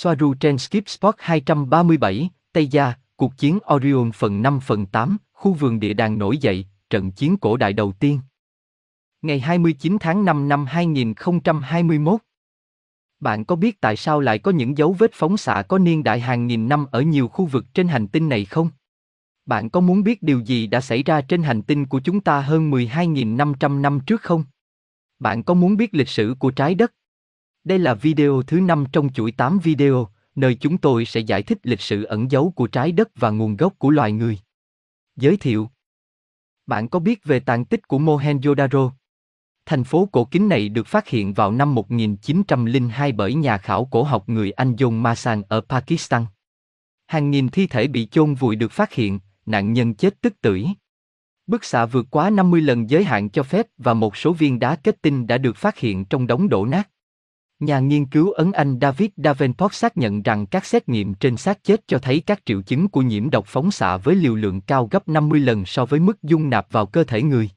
Soaru trên Skip Spot 237, Tây Gia, cuộc chiến Orion phần 5 phần 8, khu vườn địa đàng nổi dậy, trận chiến cổ đại đầu tiên. Ngày 29 tháng 5 năm 2021. Bạn có biết tại sao lại có những dấu vết phóng xạ có niên đại hàng nghìn năm ở nhiều khu vực trên hành tinh này không? Bạn có muốn biết điều gì đã xảy ra trên hành tinh của chúng ta hơn 12.500 năm trước không? Bạn có muốn biết lịch sử của trái đất? Đây là video thứ 5 trong chuỗi 8 video, nơi chúng tôi sẽ giải thích lịch sử ẩn giấu của trái đất và nguồn gốc của loài người. Giới thiệu Bạn có biết về tàn tích của Mohenjo-daro? Thành phố cổ kính này được phát hiện vào năm 1902 bởi nhà khảo cổ học người Anh John Masan ở Pakistan. Hàng nghìn thi thể bị chôn vùi được phát hiện, nạn nhân chết tức tưởi. Bức xạ vượt quá 50 lần giới hạn cho phép và một số viên đá kết tinh đã được phát hiện trong đống đổ nát. Nhà nghiên cứu Ấn Anh David Davenport xác nhận rằng các xét nghiệm trên xác chết cho thấy các triệu chứng của nhiễm độc phóng xạ với liều lượng cao gấp 50 lần so với mức dung nạp vào cơ thể người.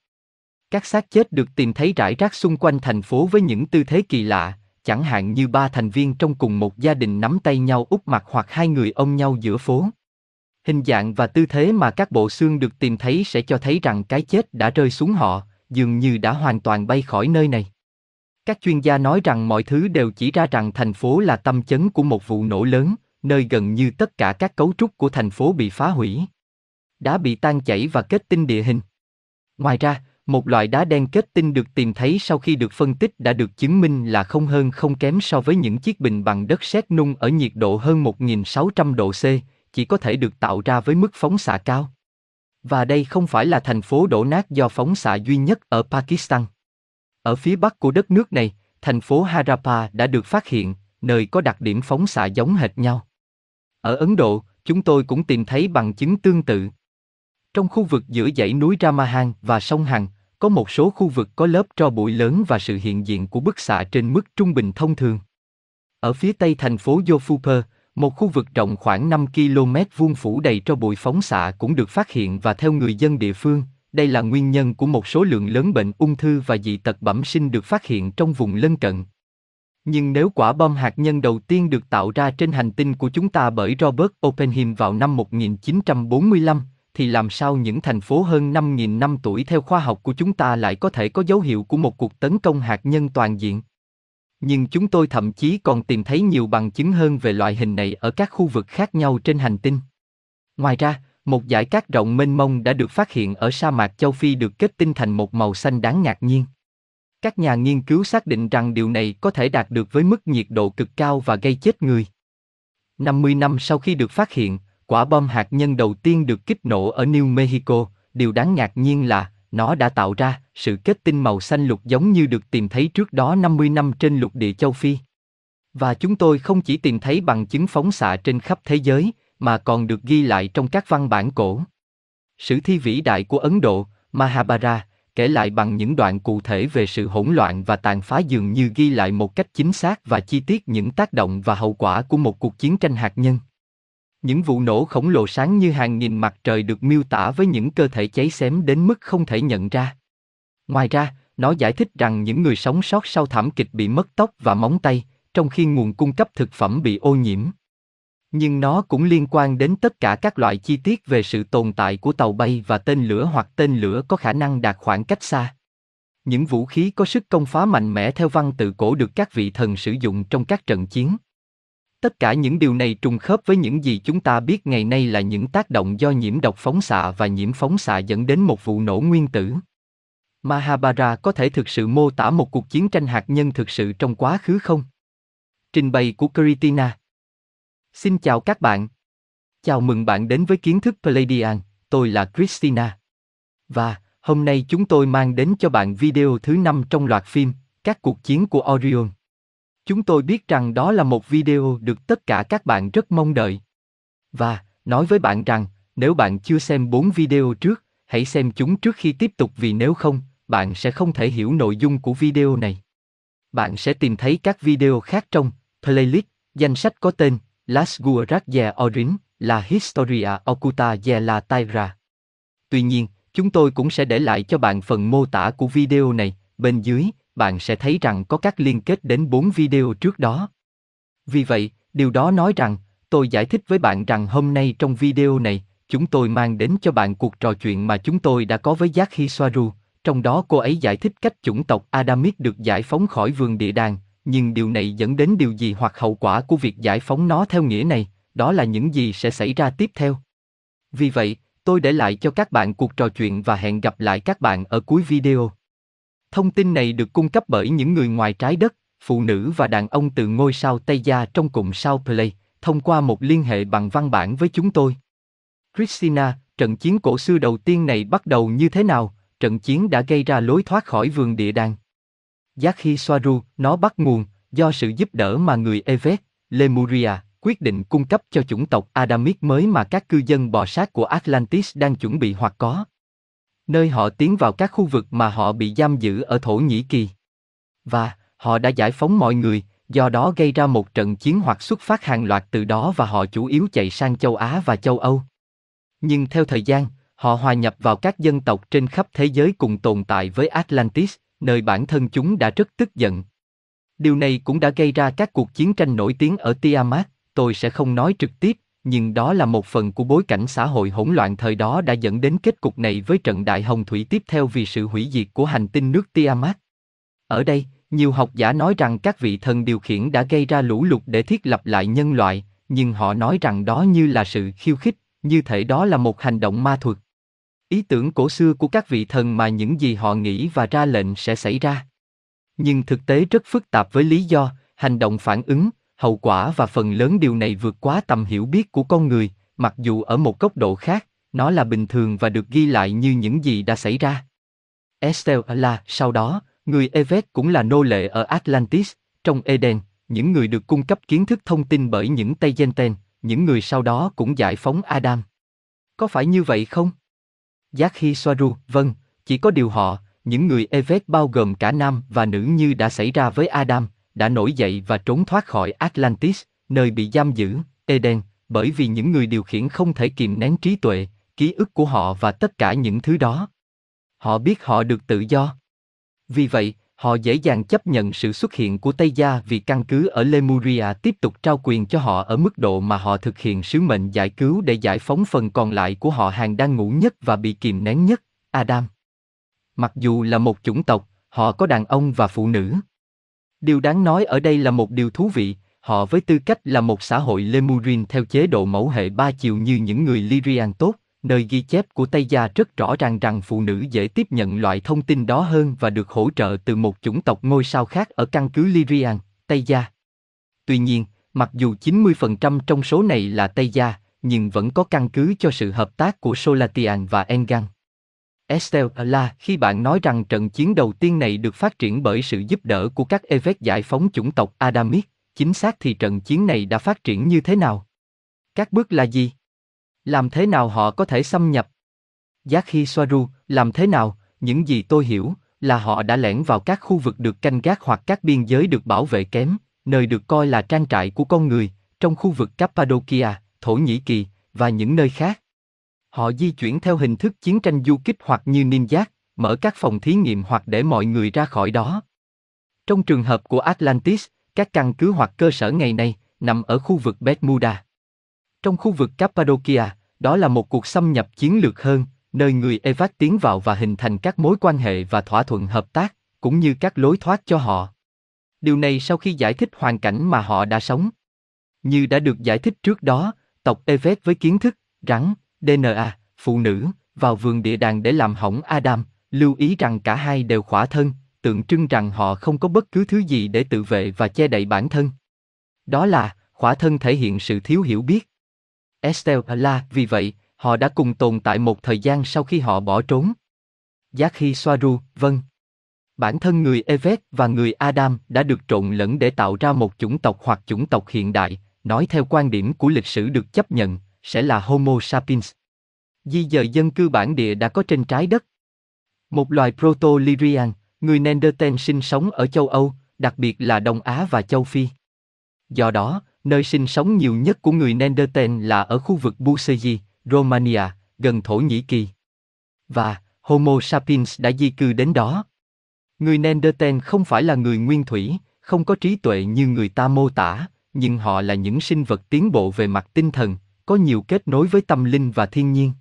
Các xác chết được tìm thấy rải rác xung quanh thành phố với những tư thế kỳ lạ, chẳng hạn như ba thành viên trong cùng một gia đình nắm tay nhau úp mặt hoặc hai người ôm nhau giữa phố. Hình dạng và tư thế mà các bộ xương được tìm thấy sẽ cho thấy rằng cái chết đã rơi xuống họ, dường như đã hoàn toàn bay khỏi nơi này. Các chuyên gia nói rằng mọi thứ đều chỉ ra rằng thành phố là tâm chấn của một vụ nổ lớn, nơi gần như tất cả các cấu trúc của thành phố bị phá hủy. Đá bị tan chảy và kết tinh địa hình. Ngoài ra, một loại đá đen kết tinh được tìm thấy sau khi được phân tích đã được chứng minh là không hơn không kém so với những chiếc bình bằng đất sét nung ở nhiệt độ hơn 1.600 độ C, chỉ có thể được tạo ra với mức phóng xạ cao. Và đây không phải là thành phố đổ nát do phóng xạ duy nhất ở Pakistan. Ở phía bắc của đất nước này, thành phố Harappa đã được phát hiện, nơi có đặc điểm phóng xạ giống hệt nhau. Ở Ấn Độ, chúng tôi cũng tìm thấy bằng chứng tương tự. Trong khu vực giữa dãy núi Ramahan và sông Hằng, có một số khu vực có lớp tro bụi lớn và sự hiện diện của bức xạ trên mức trung bình thông thường. Ở phía tây thành phố Yofuper, một khu vực rộng khoảng 5 km vuông phủ đầy tro bụi phóng xạ cũng được phát hiện và theo người dân địa phương, đây là nguyên nhân của một số lượng lớn bệnh ung thư và dị tật bẩm sinh được phát hiện trong vùng lân cận. Nhưng nếu quả bom hạt nhân đầu tiên được tạo ra trên hành tinh của chúng ta bởi Robert Oppenheim vào năm 1945, thì làm sao những thành phố hơn 5.000 năm tuổi theo khoa học của chúng ta lại có thể có dấu hiệu của một cuộc tấn công hạt nhân toàn diện? Nhưng chúng tôi thậm chí còn tìm thấy nhiều bằng chứng hơn về loại hình này ở các khu vực khác nhau trên hành tinh. Ngoài ra, một dải cát rộng mênh mông đã được phát hiện ở sa mạc châu Phi được kết tinh thành một màu xanh đáng ngạc nhiên. Các nhà nghiên cứu xác định rằng điều này có thể đạt được với mức nhiệt độ cực cao và gây chết người. 50 năm sau khi được phát hiện, quả bom hạt nhân đầu tiên được kích nổ ở New Mexico, điều đáng ngạc nhiên là nó đã tạo ra sự kết tinh màu xanh lục giống như được tìm thấy trước đó 50 năm trên lục địa châu Phi. Và chúng tôi không chỉ tìm thấy bằng chứng phóng xạ trên khắp thế giới, mà còn được ghi lại trong các văn bản cổ. Sử thi vĩ đại của Ấn Độ, Mahabharata, kể lại bằng những đoạn cụ thể về sự hỗn loạn và tàn phá dường như ghi lại một cách chính xác và chi tiết những tác động và hậu quả của một cuộc chiến tranh hạt nhân. Những vụ nổ khổng lồ sáng như hàng nghìn mặt trời được miêu tả với những cơ thể cháy xém đến mức không thể nhận ra. Ngoài ra, nó giải thích rằng những người sống sót sau thảm kịch bị mất tóc và móng tay, trong khi nguồn cung cấp thực phẩm bị ô nhiễm. Nhưng nó cũng liên quan đến tất cả các loại chi tiết về sự tồn tại của tàu bay và tên lửa hoặc tên lửa có khả năng đạt khoảng cách xa. Những vũ khí có sức công phá mạnh mẽ theo văn tự cổ được các vị thần sử dụng trong các trận chiến. Tất cả những điều này trùng khớp với những gì chúng ta biết ngày nay là những tác động do nhiễm độc phóng xạ và nhiễm phóng xạ dẫn đến một vụ nổ nguyên tử. Mahabharata có thể thực sự mô tả một cuộc chiến tranh hạt nhân thực sự trong quá khứ không? Trình bày của Kritina Xin chào các bạn. Chào mừng bạn đến với kiến thức Palladian, tôi là Christina. Và, hôm nay chúng tôi mang đến cho bạn video thứ 5 trong loạt phim, Các cuộc chiến của Orion. Chúng tôi biết rằng đó là một video được tất cả các bạn rất mong đợi. Và, nói với bạn rằng, nếu bạn chưa xem 4 video trước, hãy xem chúng trước khi tiếp tục vì nếu không, bạn sẽ không thể hiểu nội dung của video này. Bạn sẽ tìm thấy các video khác trong playlist, danh sách có tên Las Guerras de Orin, La Historia Oculta de la Tierra. Tuy nhiên, chúng tôi cũng sẽ để lại cho bạn phần mô tả của video này, bên dưới, bạn sẽ thấy rằng có các liên kết đến 4 video trước đó. Vì vậy, điều đó nói rằng, tôi giải thích với bạn rằng hôm nay trong video này, chúng tôi mang đến cho bạn cuộc trò chuyện mà chúng tôi đã có với Giác Hi Soaru, trong đó cô ấy giải thích cách chủng tộc Adamic được giải phóng khỏi vườn địa đàng, nhưng điều này dẫn đến điều gì hoặc hậu quả của việc giải phóng nó theo nghĩa này, đó là những gì sẽ xảy ra tiếp theo. Vì vậy, tôi để lại cho các bạn cuộc trò chuyện và hẹn gặp lại các bạn ở cuối video. Thông tin này được cung cấp bởi những người ngoài trái đất, phụ nữ và đàn ông từ ngôi sao Tây Gia trong cụm sao Play, thông qua một liên hệ bằng văn bản với chúng tôi. Christina, trận chiến cổ xưa đầu tiên này bắt đầu như thế nào? Trận chiến đã gây ra lối thoát khỏi vườn địa đàng. Giác khi Soaru, nó bắt nguồn, do sự giúp đỡ mà người Evet, Lemuria, quyết định cung cấp cho chủng tộc Adamic mới mà các cư dân bò sát của Atlantis đang chuẩn bị hoặc có. Nơi họ tiến vào các khu vực mà họ bị giam giữ ở Thổ Nhĩ Kỳ. Và, họ đã giải phóng mọi người, do đó gây ra một trận chiến hoặc xuất phát hàng loạt từ đó và họ chủ yếu chạy sang châu Á và châu Âu. Nhưng theo thời gian, họ hòa nhập vào các dân tộc trên khắp thế giới cùng tồn tại với Atlantis, nơi bản thân chúng đã rất tức giận. Điều này cũng đã gây ra các cuộc chiến tranh nổi tiếng ở Tiamat, tôi sẽ không nói trực tiếp, nhưng đó là một phần của bối cảnh xã hội hỗn loạn thời đó đã dẫn đến kết cục này với trận đại hồng thủy tiếp theo vì sự hủy diệt của hành tinh nước Tiamat. Ở đây, nhiều học giả nói rằng các vị thần điều khiển đã gây ra lũ lụt để thiết lập lại nhân loại, nhưng họ nói rằng đó như là sự khiêu khích, như thể đó là một hành động ma thuật. Ý tưởng cổ xưa của các vị thần mà những gì họ nghĩ và ra lệnh sẽ xảy ra. Nhưng thực tế rất phức tạp với lý do, hành động phản ứng, hậu quả và phần lớn điều này vượt quá tầm hiểu biết của con người, mặc dù ở một góc độ khác, nó là bình thường và được ghi lại như những gì đã xảy ra. Estelle là, sau đó, người Evet cũng là nô lệ ở Atlantis, trong Eden, những người được cung cấp kiến thức thông tin bởi những Tây Genten, những người sau đó cũng giải phóng Adam. Có phải như vậy không? Giác Hi Soaru, vâng, chỉ có điều họ, những người Evet bao gồm cả nam và nữ như đã xảy ra với Adam, đã nổi dậy và trốn thoát khỏi Atlantis, nơi bị giam giữ, Eden, bởi vì những người điều khiển không thể kiềm nén trí tuệ, ký ức của họ và tất cả những thứ đó. Họ biết họ được tự do. Vì vậy, họ dễ dàng chấp nhận sự xuất hiện của Tây Gia vì căn cứ ở Lemuria tiếp tục trao quyền cho họ ở mức độ mà họ thực hiện sứ mệnh giải cứu để giải phóng phần còn lại của họ hàng đang ngủ nhất và bị kìm nén nhất, Adam. Mặc dù là một chủng tộc, họ có đàn ông và phụ nữ. Điều đáng nói ở đây là một điều thú vị, họ với tư cách là một xã hội Lemurin theo chế độ mẫu hệ ba chiều như những người Lyrian tốt, nơi ghi chép của Tây Gia rất rõ ràng rằng phụ nữ dễ tiếp nhận loại thông tin đó hơn và được hỗ trợ từ một chủng tộc ngôi sao khác ở căn cứ Lyrian, Tây Gia. Tuy nhiên, mặc dù 90% trong số này là Tây Gia, nhưng vẫn có căn cứ cho sự hợp tác của Solatian và Engan. Estelle là khi bạn nói rằng trận chiến đầu tiên này được phát triển bởi sự giúp đỡ của các Evet giải phóng chủng tộc Adamic, chính xác thì trận chiến này đã phát triển như thế nào? Các bước là gì? Làm thế nào họ có thể xâm nhập? Giác khi Soaru, làm thế nào, những gì tôi hiểu, là họ đã lẻn vào các khu vực được canh gác hoặc các biên giới được bảo vệ kém, nơi được coi là trang trại của con người, trong khu vực Cappadocia, Thổ Nhĩ Kỳ, và những nơi khác. Họ di chuyển theo hình thức chiến tranh du kích hoặc như ninja, mở các phòng thí nghiệm hoặc để mọi người ra khỏi đó. Trong trường hợp của Atlantis, các căn cứ hoặc cơ sở ngày nay nằm ở khu vực Bermuda. Trong khu vực Cappadocia, đó là một cuộc xâm nhập chiến lược hơn, nơi người Evac tiến vào và hình thành các mối quan hệ và thỏa thuận hợp tác, cũng như các lối thoát cho họ. Điều này sau khi giải thích hoàn cảnh mà họ đã sống. Như đã được giải thích trước đó, tộc Evac với kiến thức, rắn, DNA, phụ nữ, vào vườn địa đàng để làm hỏng Adam, lưu ý rằng cả hai đều khỏa thân, tượng trưng rằng họ không có bất cứ thứ gì để tự vệ và che đậy bản thân. Đó là, khỏa thân thể hiện sự thiếu hiểu biết. Estelle vì vậy, họ đã cùng tồn tại một thời gian sau khi họ bỏ trốn. Giác khi Soaru, vâng. Bản thân người Evet và người Adam đã được trộn lẫn để tạo ra một chủng tộc hoặc chủng tộc hiện đại, nói theo quan điểm của lịch sử được chấp nhận, sẽ là Homo sapiens. Di dời dân cư bản địa đã có trên trái đất. Một loài Proto-Lyrian, người Neanderthal sinh sống ở châu Âu, đặc biệt là Đông Á và châu Phi. Do đó, nơi sinh sống nhiều nhất của người Neanderthal là ở khu vực Buseji, Romania, gần Thổ Nhĩ Kỳ. Và Homo sapiens đã di cư đến đó. Người Neanderthal không phải là người nguyên thủy, không có trí tuệ như người ta mô tả, nhưng họ là những sinh vật tiến bộ về mặt tinh thần, có nhiều kết nối với tâm linh và thiên nhiên.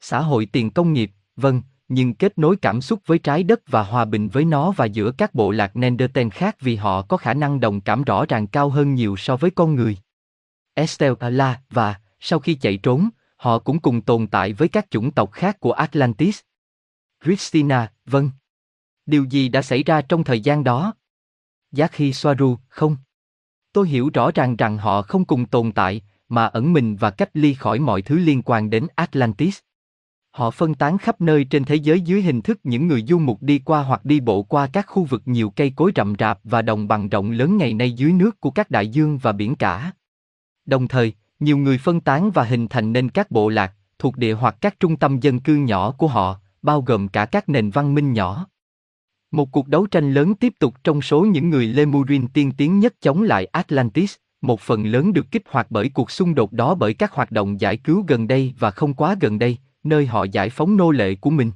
Xã hội tiền công nghiệp, vâng, nhưng kết nối cảm xúc với trái đất và hòa bình với nó và giữa các bộ lạc Neanderthal khác vì họ có khả năng đồng cảm rõ ràng cao hơn nhiều so với con người. Estelle và, sau khi chạy trốn, họ cũng cùng tồn tại với các chủng tộc khác của Atlantis. Christina, vâng. Điều gì đã xảy ra trong thời gian đó? Giác khi Soaru, không. Tôi hiểu rõ ràng rằng họ không cùng tồn tại, mà ẩn mình và cách ly khỏi mọi thứ liên quan đến Atlantis. Họ phân tán khắp nơi trên thế giới dưới hình thức những người du mục đi qua hoặc đi bộ qua các khu vực nhiều cây cối rậm rạp và đồng bằng rộng lớn ngày nay dưới nước của các đại dương và biển cả. Đồng thời, nhiều người phân tán và hình thành nên các bộ lạc, thuộc địa hoặc các trung tâm dân cư nhỏ của họ, bao gồm cả các nền văn minh nhỏ. Một cuộc đấu tranh lớn tiếp tục trong số những người Lemurin tiên tiến nhất chống lại Atlantis, một phần lớn được kích hoạt bởi cuộc xung đột đó bởi các hoạt động giải cứu gần đây và không quá gần đây, nơi họ giải phóng nô lệ của mình.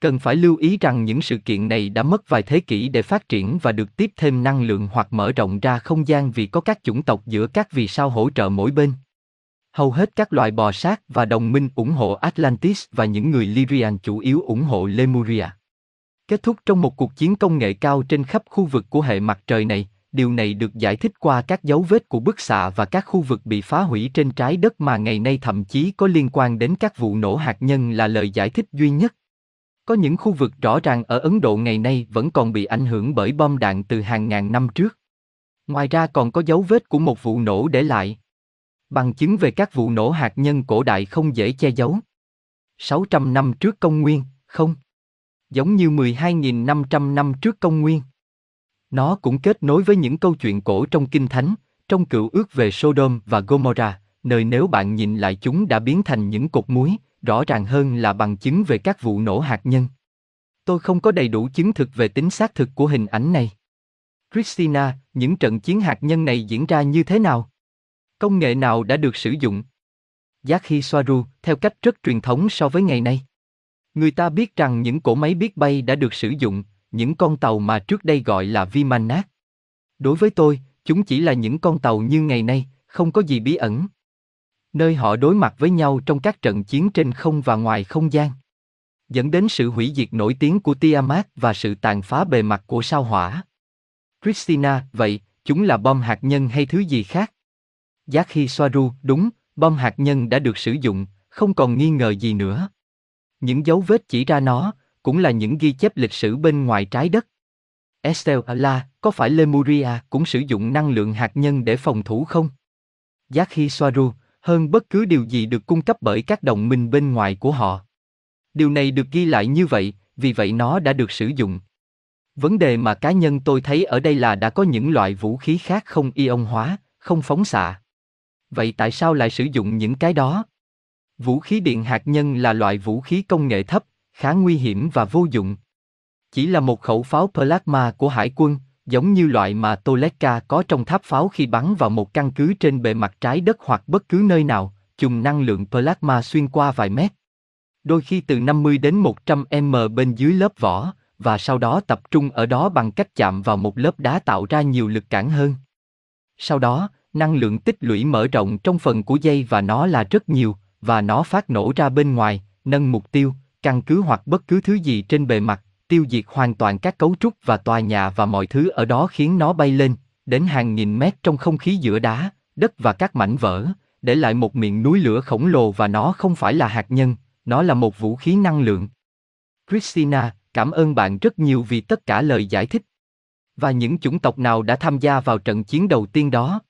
Cần phải lưu ý rằng những sự kiện này đã mất vài thế kỷ để phát triển và được tiếp thêm năng lượng hoặc mở rộng ra không gian vì có các chủng tộc giữa các vì sao hỗ trợ mỗi bên. Hầu hết các loài bò sát và đồng minh ủng hộ Atlantis và những người Lyrian chủ yếu ủng hộ Lemuria. Kết thúc trong một cuộc chiến công nghệ cao trên khắp khu vực của hệ mặt trời này, điều này được giải thích qua các dấu vết của bức xạ và các khu vực bị phá hủy trên trái đất mà ngày nay thậm chí có liên quan đến các vụ nổ hạt nhân là lời giải thích duy nhất. Có những khu vực rõ ràng ở Ấn Độ ngày nay vẫn còn bị ảnh hưởng bởi bom đạn từ hàng ngàn năm trước. Ngoài ra còn có dấu vết của một vụ nổ để lại. Bằng chứng về các vụ nổ hạt nhân cổ đại không dễ che giấu. 600 năm trước công nguyên, không? Giống như 12.500 năm trước công nguyên. Nó cũng kết nối với những câu chuyện cổ trong Kinh Thánh, trong cựu ước về Sodom và Gomorrah, nơi nếu bạn nhìn lại chúng đã biến thành những cục muối, rõ ràng hơn là bằng chứng về các vụ nổ hạt nhân. Tôi không có đầy đủ chứng thực về tính xác thực của hình ảnh này. Christina, những trận chiến hạt nhân này diễn ra như thế nào? Công nghệ nào đã được sử dụng? Giác khi Soaru, theo cách rất truyền thống so với ngày nay. Người ta biết rằng những cỗ máy biết bay đã được sử dụng, những con tàu mà trước đây gọi là Vimanas. Đối với tôi, chúng chỉ là những con tàu như ngày nay, không có gì bí ẩn. Nơi họ đối mặt với nhau trong các trận chiến trên không và ngoài không gian. Dẫn đến sự hủy diệt nổi tiếng của Tiamat và sự tàn phá bề mặt của sao hỏa. Christina, vậy, chúng là bom hạt nhân hay thứ gì khác? Giác khi Soaru, đúng, bom hạt nhân đã được sử dụng, không còn nghi ngờ gì nữa. Những dấu vết chỉ ra nó, cũng là những ghi chép lịch sử bên ngoài trái đất. Estelle có phải Lemuria cũng sử dụng năng lượng hạt nhân để phòng thủ không? Giác khi Soaru, hơn bất cứ điều gì được cung cấp bởi các đồng minh bên ngoài của họ. Điều này được ghi lại như vậy, vì vậy nó đã được sử dụng. Vấn đề mà cá nhân tôi thấy ở đây là đã có những loại vũ khí khác không ion hóa, không phóng xạ. Vậy tại sao lại sử dụng những cái đó? Vũ khí điện hạt nhân là loại vũ khí công nghệ thấp, khá nguy hiểm và vô dụng. Chỉ là một khẩu pháo plasma của hải quân, giống như loại mà Toleka có trong tháp pháo khi bắn vào một căn cứ trên bề mặt trái đất hoặc bất cứ nơi nào, chùm năng lượng plasma xuyên qua vài mét. Đôi khi từ 50 đến 100 m bên dưới lớp vỏ, và sau đó tập trung ở đó bằng cách chạm vào một lớp đá tạo ra nhiều lực cản hơn. Sau đó, năng lượng tích lũy mở rộng trong phần của dây và nó là rất nhiều, và nó phát nổ ra bên ngoài, nâng mục tiêu, căn cứ hoặc bất cứ thứ gì trên bề mặt, tiêu diệt hoàn toàn các cấu trúc và tòa nhà và mọi thứ ở đó khiến nó bay lên, đến hàng nghìn mét trong không khí giữa đá, đất và các mảnh vỡ, để lại một miệng núi lửa khổng lồ và nó không phải là hạt nhân, nó là một vũ khí năng lượng. Christina, cảm ơn bạn rất nhiều vì tất cả lời giải thích. Và những chủng tộc nào đã tham gia vào trận chiến đầu tiên đó?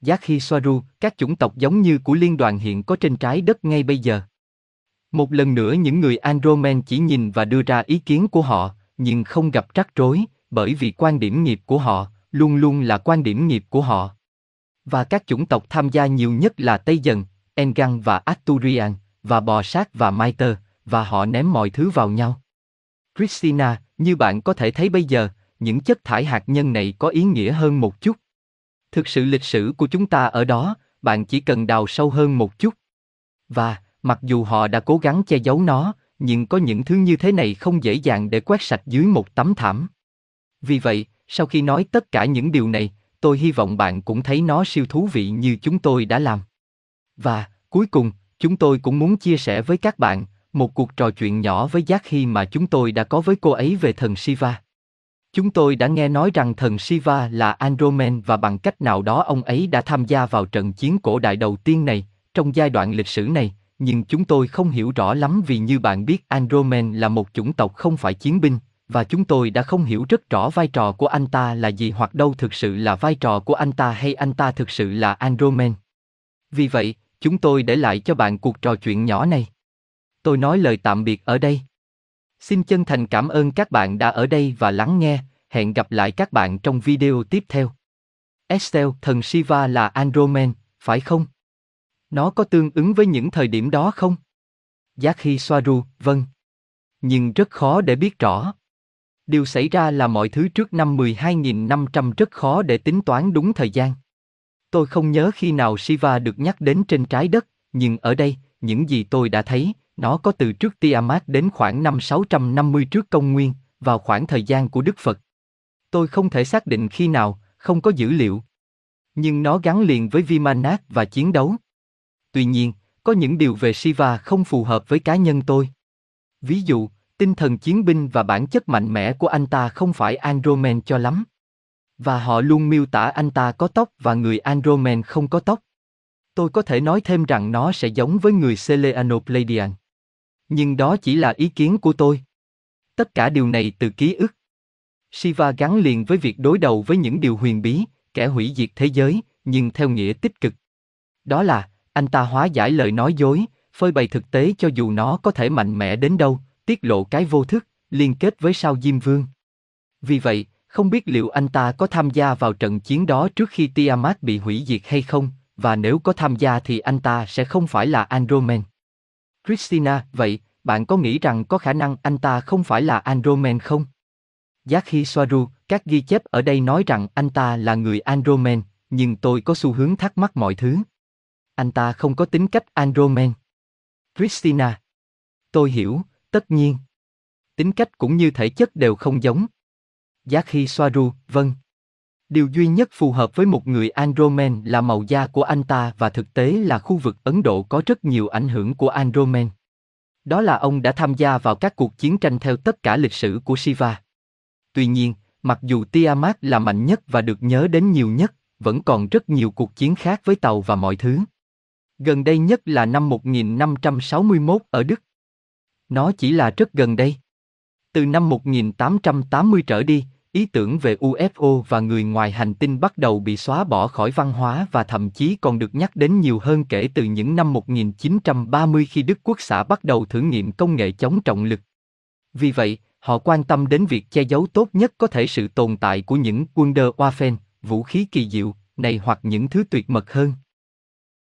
Giác khi Soaru, các chủng tộc giống như của liên đoàn hiện có trên trái đất ngay bây giờ. Một lần nữa những người Andromen chỉ nhìn và đưa ra ý kiến của họ, nhưng không gặp rắc rối, bởi vì quan điểm nghiệp của họ luôn luôn là quan điểm nghiệp của họ. Và các chủng tộc tham gia nhiều nhất là Tây Dần, Engan và Asturian, và Bò Sát và Maiter, và họ ném mọi thứ vào nhau. Christina, như bạn có thể thấy bây giờ, những chất thải hạt nhân này có ý nghĩa hơn một chút. Thực sự lịch sử của chúng ta ở đó, bạn chỉ cần đào sâu hơn một chút. Và, mặc dù họ đã cố gắng che giấu nó, nhưng có những thứ như thế này không dễ dàng để quét sạch dưới một tấm thảm. Vì vậy, sau khi nói tất cả những điều này, tôi hy vọng bạn cũng thấy nó siêu thú vị như chúng tôi đã làm. Và, cuối cùng, chúng tôi cũng muốn chia sẻ với các bạn một cuộc trò chuyện nhỏ với Giác Hy mà chúng tôi đã có với cô ấy về thần Shiva. Chúng tôi đã nghe nói rằng thần Shiva là Andromen và bằng cách nào đó ông ấy đã tham gia vào trận chiến cổ đại đầu tiên này, trong giai đoạn lịch sử này, nhưng chúng tôi không hiểu rõ lắm vì như bạn biết Andromen là một chủng tộc không phải chiến binh, và chúng tôi đã không hiểu rất rõ vai trò của anh ta là gì hoặc đâu thực sự là vai trò của anh ta hay anh ta thực sự là Andromen. Vì vậy, chúng tôi để lại cho bạn cuộc trò chuyện nhỏ này. Tôi nói lời tạm biệt ở đây. Xin chân thành cảm ơn các bạn đã ở đây và lắng nghe, hẹn gặp lại các bạn trong video tiếp theo. Estelle, thần Shiva là Andromen, phải không? Nó có tương ứng với những thời điểm đó không? Giác khi Soaru, vâng. Nhưng rất khó để biết rõ. Điều xảy ra là mọi thứ trước năm 12.500 rất khó để tính toán đúng thời gian. Tôi không nhớ khi nào Shiva được nhắc đến trên trái đất, nhưng ở đây, những gì tôi đã thấy, nó có từ trước Tiamat đến khoảng năm 650 trước công nguyên, vào khoảng thời gian của Đức Phật. Tôi không thể xác định khi nào, không có dữ liệu. Nhưng nó gắn liền với Vimanat và chiến đấu. Tuy nhiên, có những điều về Shiva không phù hợp với cá nhân tôi. Ví dụ, tinh thần chiến binh và bản chất mạnh mẽ của anh ta không phải Andromen cho lắm. Và họ luôn miêu tả anh ta có tóc và người Andromen không có tóc. Tôi có thể nói thêm rằng nó sẽ giống với người Seleanopladian. Nhưng đó chỉ là ý kiến của tôi. Tất cả điều này từ ký ức. Shiva gắn liền với việc đối đầu với những điều huyền bí, kẻ hủy diệt thế giới, nhưng theo nghĩa tích cực. Đó là, anh ta hóa giải lời nói dối, phơi bày thực tế cho dù nó có thể mạnh mẽ đến đâu, tiết lộ cái vô thức, liên kết với sao Diêm Vương. Vì vậy, không biết liệu anh ta có tham gia vào trận chiến đó trước khi Tiamat bị hủy diệt hay không, và nếu có tham gia thì anh ta sẽ không phải là Andromen. Christina, vậy, bạn có nghĩ rằng có khả năng anh ta không phải là Andromen không? Giác khi Soaru, các ghi chép ở đây nói rằng anh ta là người Andromen, nhưng tôi có xu hướng thắc mắc mọi thứ. Anh ta không có tính cách Andromen. Christina. Tôi hiểu, tất nhiên. Tính cách cũng như thể chất đều không giống. Giác khi Soaru, vâng. Điều duy nhất phù hợp với một người Andromen là màu da của anh ta và thực tế là khu vực Ấn Độ có rất nhiều ảnh hưởng của Andromen. Đó là ông đã tham gia vào các cuộc chiến tranh theo tất cả lịch sử của Shiva. Tuy nhiên, mặc dù Tiamat là mạnh nhất và được nhớ đến nhiều nhất, vẫn còn rất nhiều cuộc chiến khác với tàu và mọi thứ. Gần đây nhất là năm 1561 ở Đức. Nó chỉ là rất gần đây. Từ năm 1880 trở đi, ý tưởng về UFO và người ngoài hành tinh bắt đầu bị xóa bỏ khỏi văn hóa và thậm chí còn được nhắc đến nhiều hơn kể từ những năm 1930 khi Đức Quốc xã bắt đầu thử nghiệm công nghệ chống trọng lực. Vì vậy, họ quan tâm đến việc che giấu tốt nhất có thể sự tồn tại của những Wunderwaffen, vũ khí kỳ diệu, này hoặc những thứ tuyệt mật hơn.